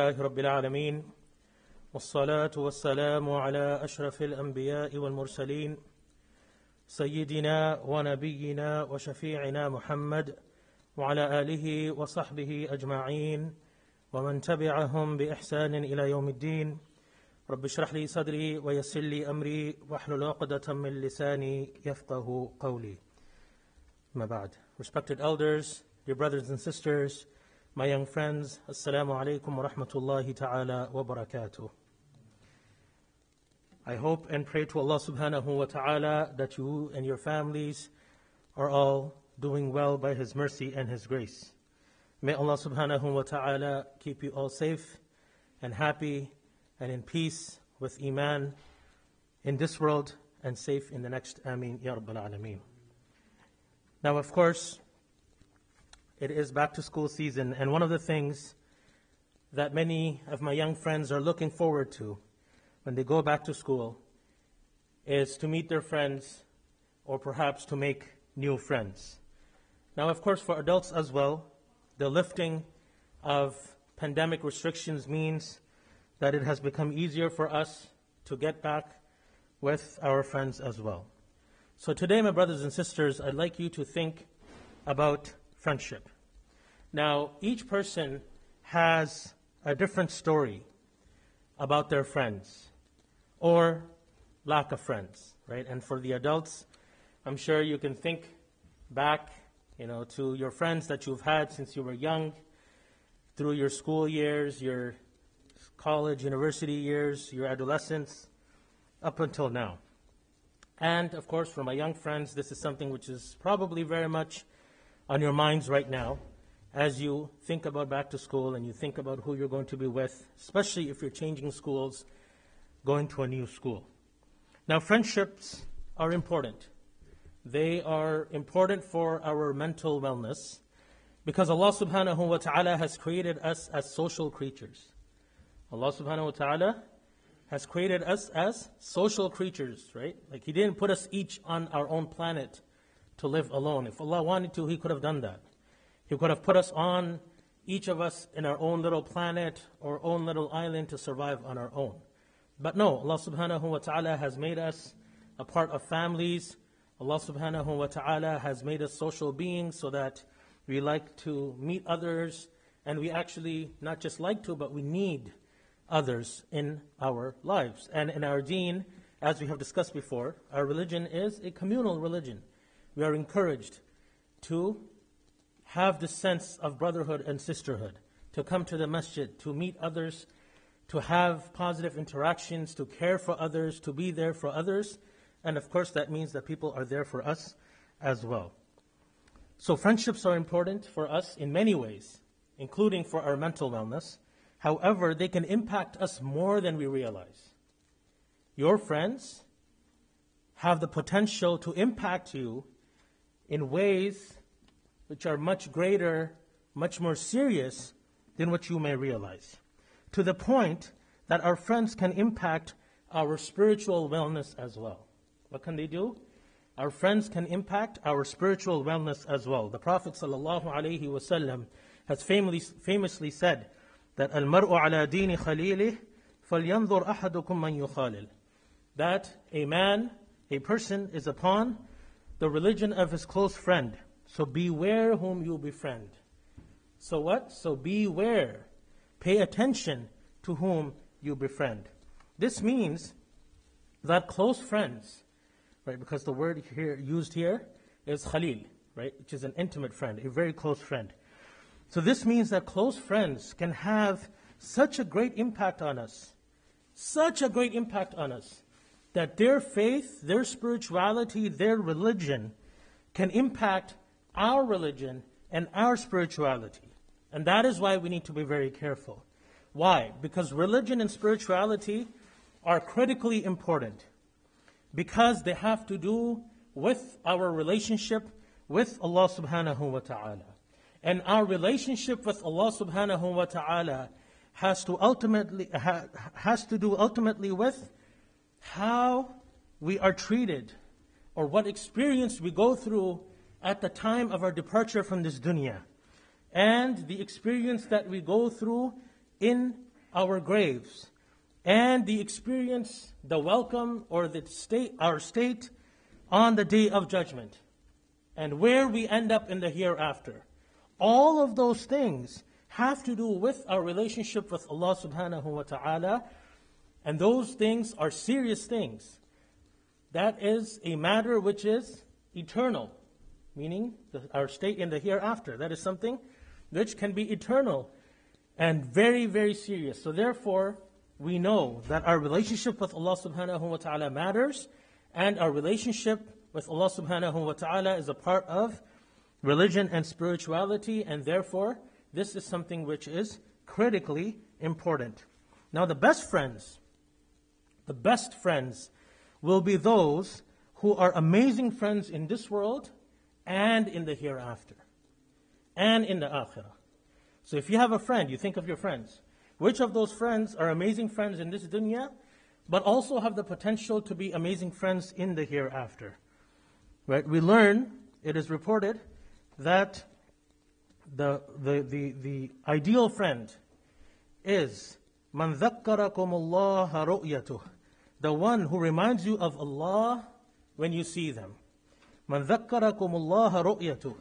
لله رب العالمين والصلاة والسلام على أشرف الأنبياء والمرسلين سيدنا ونبينا وشفيعنا محمد وعلى آله وصحبه أجمعين ومن تبعهم بإحسان إلى يوم الدين. رب اشرح لي صدري ويسر لي أمري واحلل عقدة من لساني يفقه قولي. ما بعد. Respected elders, dear brothers and sisters, my young friends, Assalamu alaikum wa rahmatullahi ta'ala wa barakatuh. I hope and pray to Allah subhanahu wa ta'ala that you and your families are all doing well by His mercy and His grace. May Allah subhanahu wa ta'ala keep you all safe and happy and in peace with Iman in this world and safe in the next. Ameen, Ya Rabbal Alameen. Now, of course, it is back to school season, and one of the things that many of my young friends are looking forward to when they go back to school is to meet their friends or perhaps to make new friends. Now, of course, for adults as well, the lifting of pandemic restrictions means that it has become easier for us to get back with our friends as well. So today, my brothers and sisters, I'd like you to think about friendship. Now, each person has a different story about their friends or lack of friends, right? And for the adults, I'm sure you can think back, you know, to your friends that you've had since you were young, through your school years, your college, university years, your adolescence, up until now. And of course, for my young friends, this is something which is probably very much on your minds right now as you think about back to school and you think about who you're going to be with, especially if you're changing schools, going to a new school. Now, friendships are important. They are important for our mental wellness because Allah subhanahu wa ta'ala has created us as social creatures. Allah subhanahu wa ta'ala has created us as social creatures, right? Like He didn't put us each on our own planet to live alone. If Allah wanted to, He could have done that. He could have put us on, each of us, in our own little planet or own little island to survive on our own. But no, Allah subhanahu wa ta'ala has made us a part of families. Allah subhanahu wa ta'ala has made us social beings so that we like to meet others and we actually not just like to, but we need others in our lives. And in our deen, as we have discussed before, our religion is a communal religion. We are encouraged to have the sense of brotherhood and sisterhood, to come to the masjid, to meet others, to have positive interactions, to care for others, to be there for others. And of course, that means that people are there for us as well. So, friendships are important for us in many ways, including for our mental wellness. However, they can impact us more than we realize. Your friends have the potential to impact you in ways which are much greater, much more serious than what you may realize. To the point that our friends can impact our spiritual wellness as well. What can they do? Our friends can impact our spiritual wellness as well. The Prophet ﷺ has famously, said that al-mar'u ala dini falyanzur ahadukum man yukhalil. That a man, a person is upon the religion of his close friend. So beware whom you befriend. So what? So beware. Pay attention to whom you befriend. This means that close friends, right? Because the word here used here is khalil, right? Which is an intimate friend, a very close friend. So this means that close friends can have such a great impact on us, such a great impact on us, that their faith, their spirituality, their religion can impact our religion and our spirituality. And that is why we need to be very careful. Why? Because religion and spirituality are critically important. Because they have to do with our relationship with Allah subhanahu wa ta'ala. And our relationship with Allah subhanahu wa ta'ala has to ultimately ha, has to do ultimately with how we are treated or what experience we go through at the time of our departure from this dunya and the experience that we go through in our graves and the experience, the welcome, or the state, our state on the day of judgment, and where we end up in the hereafter. All of those things have to do with our relationship with Allah subhanahu wa ta'ala, and those things are serious things. That is a matter which is eternal, meaning the, our state in the hereafter. That is something which can be eternal and very, very serious. So therefore, we know that our relationship with Allah subhanahu wa ta'ala matters, and our relationship with Allah subhanahu wa ta'ala is a part of religion and spirituality, and therefore, this is something which is critically important. Now, the best friends, the best friends will be those who are amazing friends in this world and in the hereafter, and in the akhirah. So if you have a friend, you think of your friends. Which of those friends are amazing friends in this dunya, but also have the potential to be amazing friends in the hereafter? Right? We learn, it is reported, that the, the, the, the ideal friend is man ذكركم الله رؤيته the one who reminds you of Allah when you see them من ذكركم الله رؤيته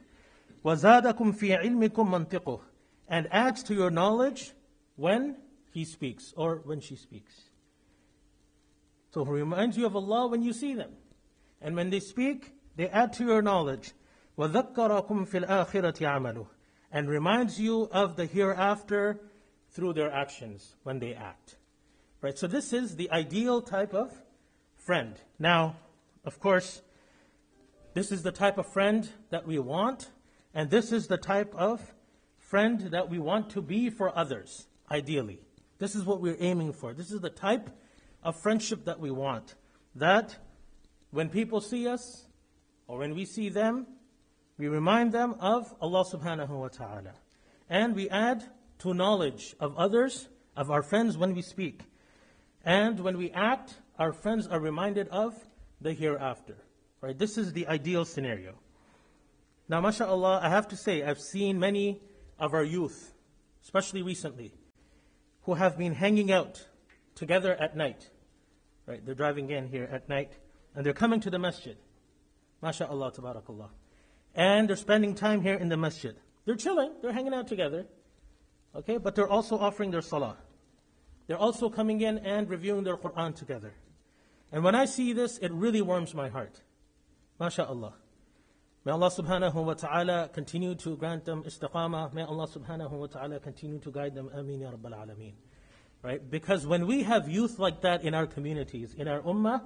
وزادكم في علمكم منطقه and adds to your knowledge when he speaks or when she speaks. So he reminds you of Allah when you see them. And when they speak, they add to your knowledge. وَذَكَّرَكُمْ فِي الْآخِرَةِ عَمَلُهُ And reminds you of the hereafter through their actions when they act. Right? So this is the ideal type of friend. Now, of course, this is the type of friend that we want, and this is the type of friend that we want to be for others, ideally. This is what we're aiming for. This is the type of friendship that we want. That when people see us, or when we see them, we remind them of Allah subhanahu wa ta'ala. And we add to knowledge of others, of our friends when we speak. And when we act, our friends are reminded of the hereafter. Right? This is the ideal scenario. Now, mashallah, I have to say, I've seen many of our youth, especially recently, who have been hanging out together at night. Right? They're driving in here at night and they're coming to the masjid. MashaAllah, tabarakallah. And they're spending time here in the masjid. They're chilling, they're hanging out together. Okay, but they're also offering their salah. They're also coming in and reviewing their Quran together. And when I see this, it really warms my heart. MashaAllah. May Allah subhanahu wa ta'ala continue to grant them istiqamah. May Allah subhanahu wa ta'ala continue to guide them. Ameen ya Rabbal Alameen. Right? Because when we have youth like that in our communities, in our ummah,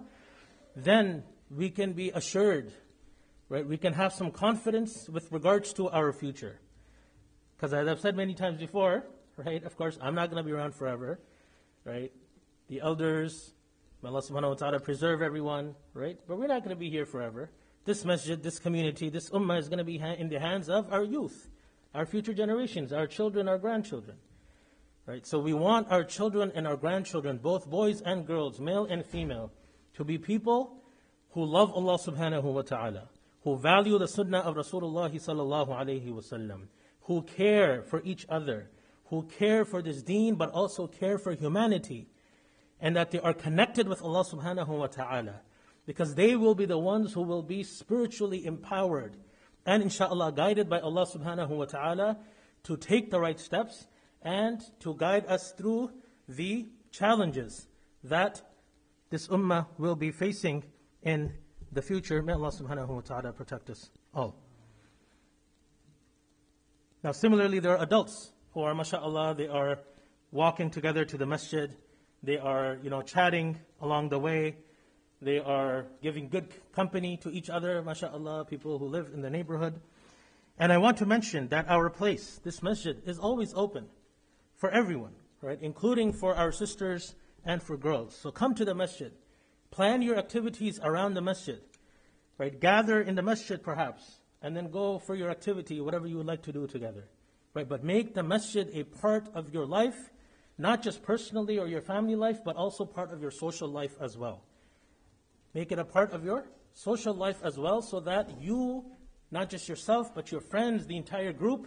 then we can be assured, right? We can have some confidence with regards to our future. Because as I've said many times before, right? Of course, I'm not going to be around forever, right? The elders, may Allah subhanahu wa ta'ala preserve everyone, right? But we're not going to be here forever this masjid, this community, this ummah is going to be in the hands of our youth, our future generations, our children, our grandchildren. Right? So we want our children and our grandchildren, both boys and girls, male and female, to be people who love Allah subhanahu wa ta'ala, who value the sunnah of Rasulullah sallallahu alayhi wasallam, who care for each other, who care for this deen, but also care for humanity, and that they are connected with Allah subhanahu wa ta'ala because they will be the ones who will be spiritually empowered and inshallah guided by Allah subhanahu wa ta'ala to take the right steps and to guide us through the challenges that this ummah will be facing in the future. May Allah subhanahu wa ta'ala protect us all. Now similarly there are adults who are mashallah, they are walking together to the masjid, they are, you know, chatting along the way, they are giving good company to each other, mashallah, people who live in the neighborhood. And I want to mention that our place, this masjid, is always open for everyone, right? Including for our sisters and for girls. So come to the masjid. Plan your activities around the masjid, right? Gather in the masjid perhaps, and then go for your activity, whatever you would like to do together, right? But make the masjid a part of your life, not just personally or your family life, but also part of your social life as well. Make it a part of your social life as well so that you, not just yourself, but your friends, the entire group,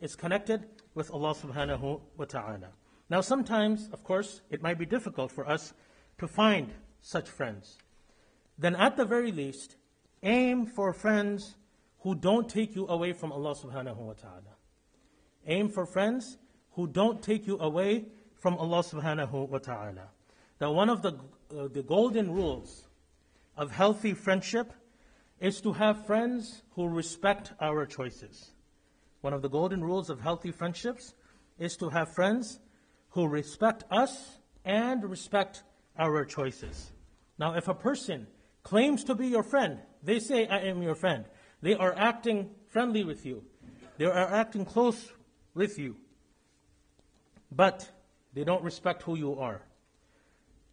is connected with Allah subhanahu wa ta'ala. Now, sometimes, of course, it might be difficult for us to find such friends. Then, at the very least, aim for friends who don't take you away from Allah subhanahu wa ta'ala. Aim for friends who don't take you away from Allah subhanahu wa ta'ala. Now, one of the, uh, the golden rules of healthy friendship is to have friends who respect our choices. One of the golden rules of healthy friendships is to have friends who respect us and respect our choices. Now, if a person claims to be your friend, they say, I am your friend. They are acting friendly with you, they are acting close with you, but they don't respect who you are.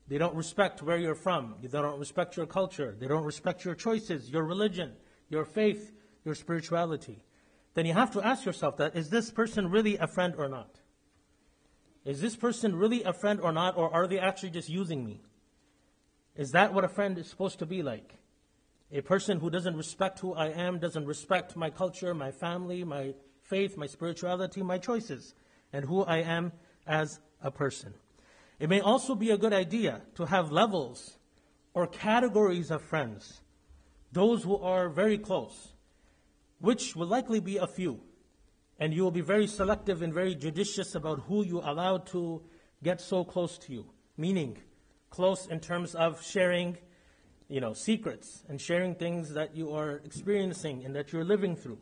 They don't respect where you're from. They don't respect your culture. They don't respect your choices, your religion, your faith, your spirituality. Then you have to ask yourself that is this person really a friend or not? Is this person really a friend or not, or are they actually just using me? Is that what a friend is supposed to be like? A person who doesn't respect who I am, doesn't respect my culture, my family, my faith, my spirituality, my choices, and who I am as a person. It may also be a good idea to have levels or categories of friends, those who are very close, which will likely be a few. And you will be very selective and very judicious about who you allow to get so close to you. Meaning, close in terms of sharing, you know, secrets and sharing things that you are experiencing and that you're living through.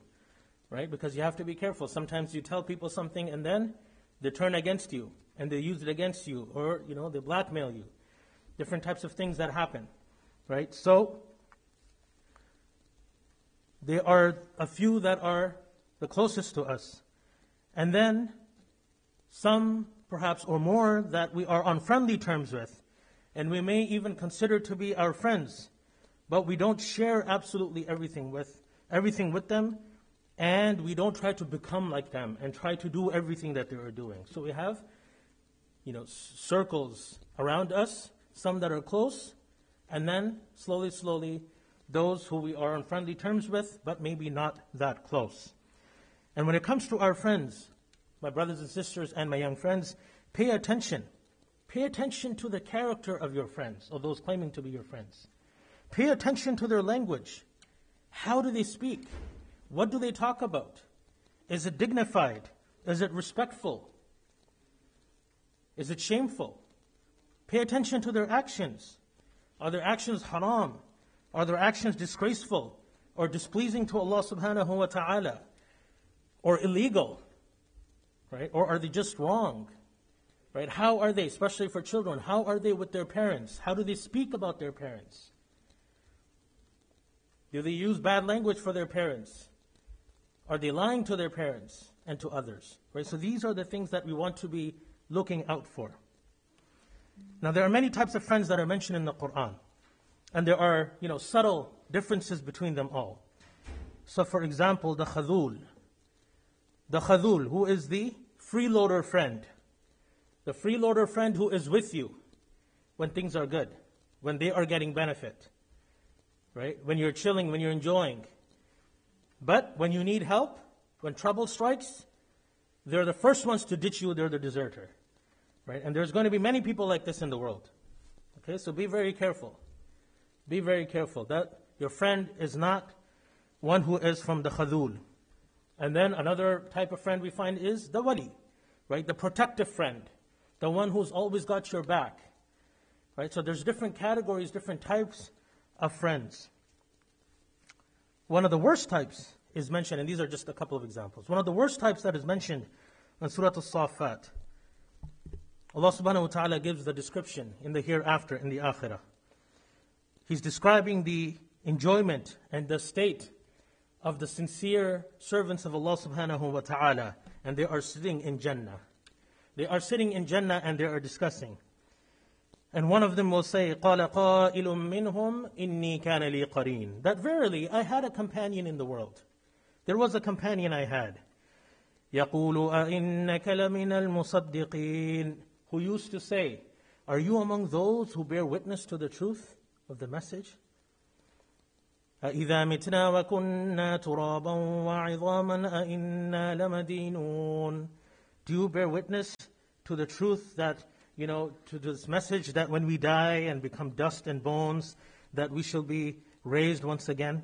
Right? Because you have to be careful. Sometimes you tell people something and then they turn against you and they use it against you or, you know, they blackmail you. Different types of things that happen. Right? So, there are a few that are the closest to us. And then some, perhaps, or more that we are on friendly terms with. And we may even consider to be our friends. But we don't share absolutely everything with, everything with them. And we don't try to become like them and try to do everything that they are doing. So we have, you know, circles around us, some that are close, and then slowly, slowly, those who we are on friendly terms with, but maybe not that close. And when it comes to our friends, my brothers and sisters and my young friends, pay attention. Pay attention to the character of your friends, or those claiming to be your friends. Pay attention to their language. How do they speak? What do they talk about? Is it dignified? Is it respectful? Is it shameful? Pay attention to their actions. Are their actions haram? Are their actions disgraceful or displeasing to Allah subhanahu wa ta'ala? Or illegal? Right? Or are they just wrong? Right? How are they, especially for children, how are they with their parents? How do they speak about their parents? Do they use bad language for their parents? Are they lying to their parents and to others? Right? So these are the things that we want to be looking out for. Now there are many types of friends that are mentioned in the Quran. And there are, you know, subtle differences between them all. So for example, the khadul. The khadul, who is the freeloader friend. The freeloader friend who is with you when things are good, when they are getting benefit. Right? When you're chilling, when you're enjoying. But when you need help, when trouble strikes, they're the first ones to ditch you, they're the deserter. Right? And there's going to be many people like this in the world. Okay, so be very careful. Be very careful that your friend is not one who is from the khadul. And then another type of friend we find is the wali, right? The protective friend, the one who's always got your back. Right? So there's different categories, different types of friends. One of the worst types is mentioned, and these are just a couple of examples. One of the worst types that is mentioned in Surah Al-Safat. Allah subhanahu wa ta'ala gives the description in the hereafter, in the akhirah. He's describing the enjoyment and the state of the sincere servants of Allah subhanahu wa ta'ala, and they are sitting in Jannah. They are sitting in Jannah and they are discussing. And one of them will say, قَالَ قَائِلٌ مِّنْهُمْ إِنِّي كَانَ لِي قَرِينٌ That verily, I had a companion in the world. There was a companion I had. يَقُولُ أَإِنَّكَ لَمِنَ الْمُصَدِّقِينَ Who used to say, Are you among those who bear witness to the truth? of the message. أإذا متنا وكنا ترابا وعظاما أإنا لمدينون Do you bear witness to to the truth that, you know, to this message that when we die and become dust and bones, that we shall be raised once again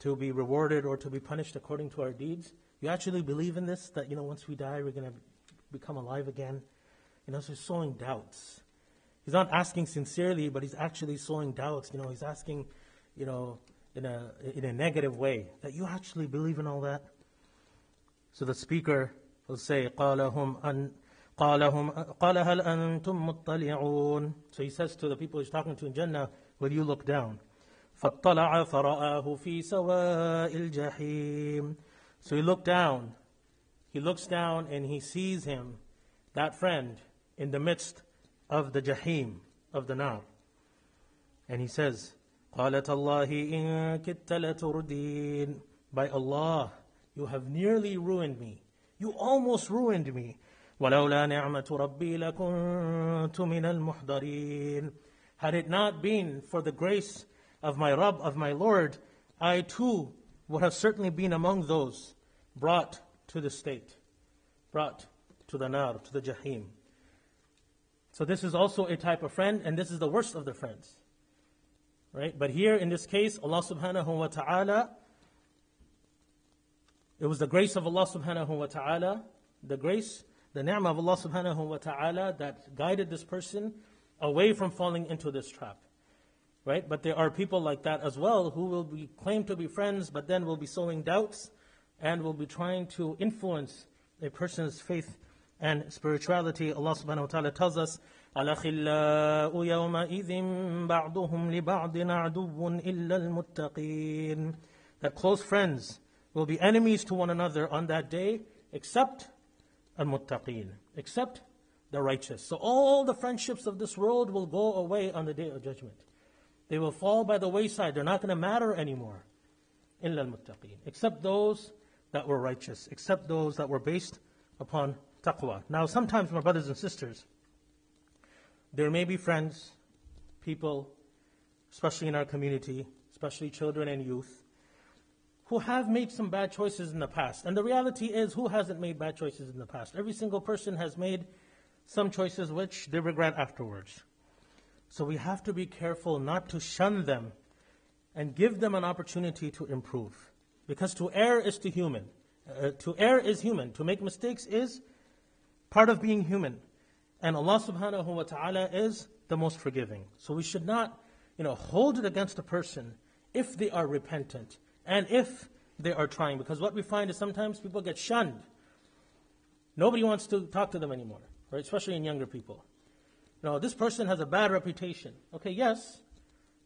to be rewarded or to be punished according to our deeds? You actually believe in this, that, you know, once we die, we're going to become alive again? You know, so he's sowing doubts. He's not asking sincerely, but he's actually sowing doubts. You know, he's asking, you know, in a, in a negative way, that you actually believe in all that? So the speaker will say, قَالَ هُمْ أَن قال هم قال هل أنتم مطلعون So he says to the people he's talking to in Jannah, will you look down? فاطلع فرآه في سواء الجحيم So he looked down. He looks down and he sees him, that friend, in the midst of the Jahim, of the Nar. And he says, قالت الله إن كدت لتردين By Allah, you have nearly ruined me. You almost ruined me. ولولا نعمة ربي لكنت من المحضرين Had it not been for the grace of my Rabb, of my Lord, I too would have certainly been among those brought to the state, brought to the nar, to the jahim. So this is also a type of friend, and this is the worst of the friends. Right? But here in this case, Allah subhanahu wa ta'ala, it was the grace of Allah subhanahu wa ta'ala, the grace, the ni'mah of Allah subhanahu wa ta'ala that guided this person away from falling into this trap. Right? But there are people like that as well who will be claim to be friends, but then will be sowing doubts and will be trying to influence a person's faith and spirituality. Allah subhanahu wa ta'ala tells us, الأخلاء يومئذ بعضهم لبعض عدو إلا المتقين That close friends will be enemies to one another on that day, except al-muttaqeen, except the righteous. So all the friendships of this world will go away on the day of judgment. They will fall by the wayside. They're not going to matter anymore. إلا المتقين. Except those that were righteous, except those that were based upon taqwa. Now, sometimes, my brothers and sisters, there may be friends, people, especially in our community, especially children and youth, who have made some bad choices in the past. And the reality is, who hasn't made bad choices in the past? Every single person has made some choices which they regret afterwards. So we have to be careful not to shun them and give them an opportunity to improve. Because to err is to human. Uh, to err is human. To make mistakes is part of being human. And Allah subhanahu wa ta'ala is the most forgiving. So we should not, you know, hold it against a person if they are repentant and if they are trying. Because what we find is sometimes people get shunned. Nobody wants to talk to them anymore, right? Especially in younger people. No, this person has a bad reputation. Okay, yes,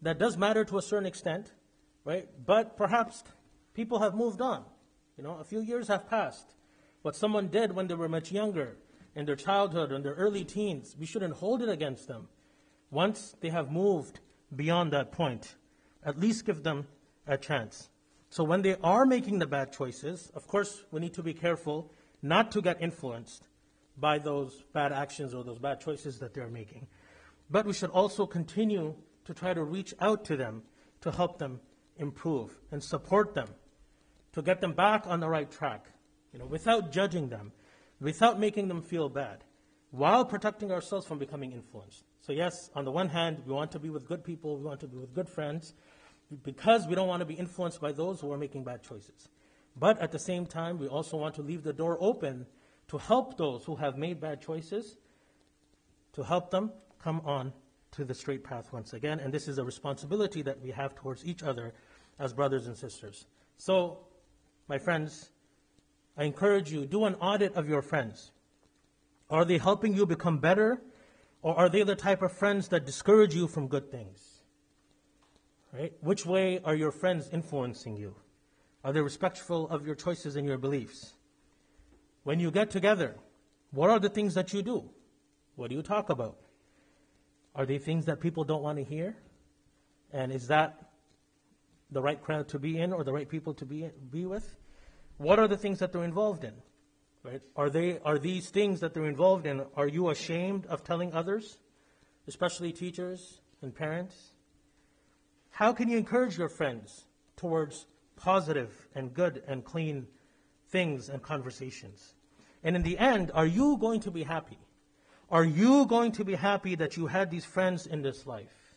that does matter to a certain extent, right? But perhaps People have moved on. You know, a few years have passed. What someone did when they were much younger, in their childhood, in their early teens, we shouldn't hold it against them. Once they have moved beyond that point, at least give them a chance. So when they are making the bad choices, of course, we need to be careful not to get influenced by those bad actions or those bad choices that they're making. But we should also continue to try to reach out to them to help them improve and support them to get them back on the right track, you know, without judging them, without making them feel bad, while protecting ourselves from becoming influenced. So yes, on the one hand, we want to be with good people, we want to be with good friends, because we don't want to be influenced by those who are making bad choices. But at the same time, we also want to leave the door open to help those who have made bad choices, to help them come on to the straight path once again. And this is a responsibility that we have towards each other as brothers and sisters. So my friends, I encourage you, do an audit of your friends. Are they helping you become better? Or are they the type of friends that discourage you from good things? Right? Which way are your friends influencing you? Are they respectful of your choices and your beliefs? When you get together, what are the things that you do? What do you talk about? Are they things that people don't want to hear? And is that the right crowd to be in or the right people to be, be with? What are the things that they're involved in? Right? Are, they, are these things that they're involved in, are you ashamed of telling others, especially teachers and parents? How can you encourage your friends towards positive and good and clean things and conversations? And in the end, are you going to be happy? Are you going to be happy that you had these friends in this life?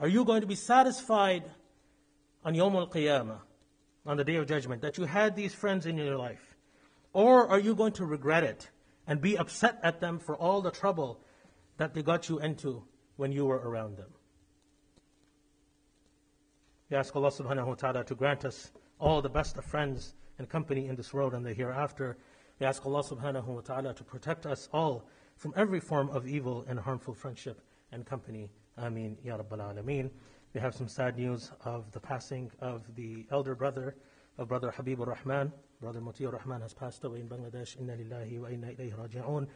Are you going to be satisfied on Yawm al Qiyamah, on the day of judgment, that you had these friends in your life? Or are you going to regret it and be upset at them for all the trouble that they got you into when you were around them? We ask Allah subhanahu wa ta'ala to grant us all the best of friends and company in this world and the hereafter. We ask Allah subhanahu wa ta'ala to protect us all from every form of evil and harmful friendship and company. Ameen, Ya Rabbal Alameen. We have some sad news of the passing of the elder brother of Brother Habibur Rahman. Brother Mutiur Rahman has passed away in Bangladesh. Inna lillahi wa inna ilayhi raji'un.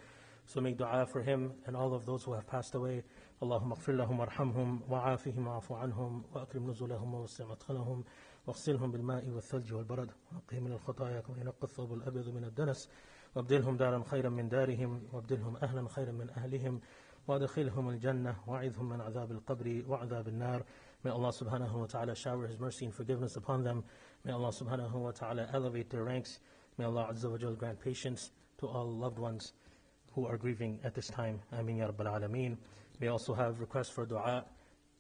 So make dua for him and all of those who have passed away. اللهم اغفر لهم وارحمهم وعافهم واعف عنهم وأكرم نزلهم ووسع مدخلهم واغسلهم بالماء والثلج والبرد ونقهم من الخطايا كما ينقى الثوب الأبيض من الدنس وابدلهم دارا خيرا من دارهم وابدلهم أهلا خيرا من أهلهم وادخلهم الجنة واعذهم من عذاب القبر وعذاب النار May Allah subhanahu wa ta'ala shower His mercy and forgiveness upon them. May Allah subhanahu wa ta'ala elevate their ranks. May Allah azza wa grant patience to all loved ones who are grieving at this time. Ameen ya Rabbal Alameen. We also have requests for dua.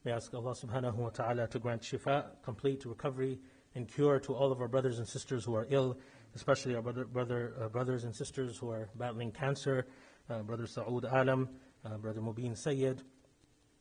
We ask Allah subhanahu wa ta'ala to grant shifa, complete recovery and cure to all of our brothers and sisters who are ill, especially our brother, brother, uh, brothers and sisters who are battling cancer, uh, Brother Saud Alam, uh, Brother Mubin Sayyid,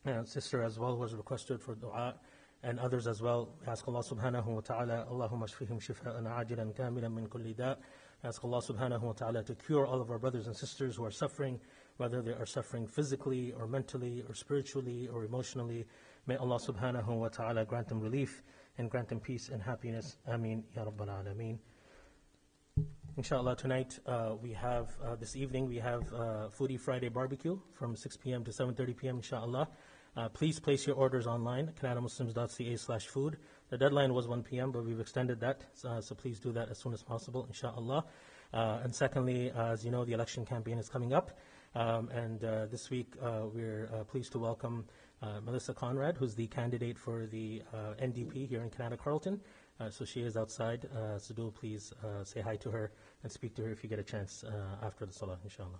uh, sister as well who has requested for dua, and others as well. We ask Allah subhanahu wa ta'ala, Allahumma shfihim shifa'an ajilan kamilan min kulli da' ask Allah subhanahu wa ta'ala to cure all of our brothers and sisters who are suffering, whether they are suffering physically or mentally or spiritually or emotionally. May Allah subhanahu wa ta'ala grant them relief and grant them peace and happiness. Ameen. Ya Rabbal Alameen. Inshallah, tonight uh, we have, uh, this evening, we have uh, Foodie Friday barbecue from 6 p.m. to 7.30 p.m. Inshallah. Uh, please place your orders online, kanatamuslims.ca slash food. The deadline was 1 p.m., but we've extended that, so, so please do that as soon as possible, inshallah. Uh, and secondly, uh, as you know, the election campaign is coming up. Um, and uh, this week, uh, we're uh, pleased to welcome uh, Melissa Coenraad, who's the candidate for the NDP here in Kanata-Carleton. so she is outside. so do please say hi to her and speak to her if you get a chance after the salah, inshallah.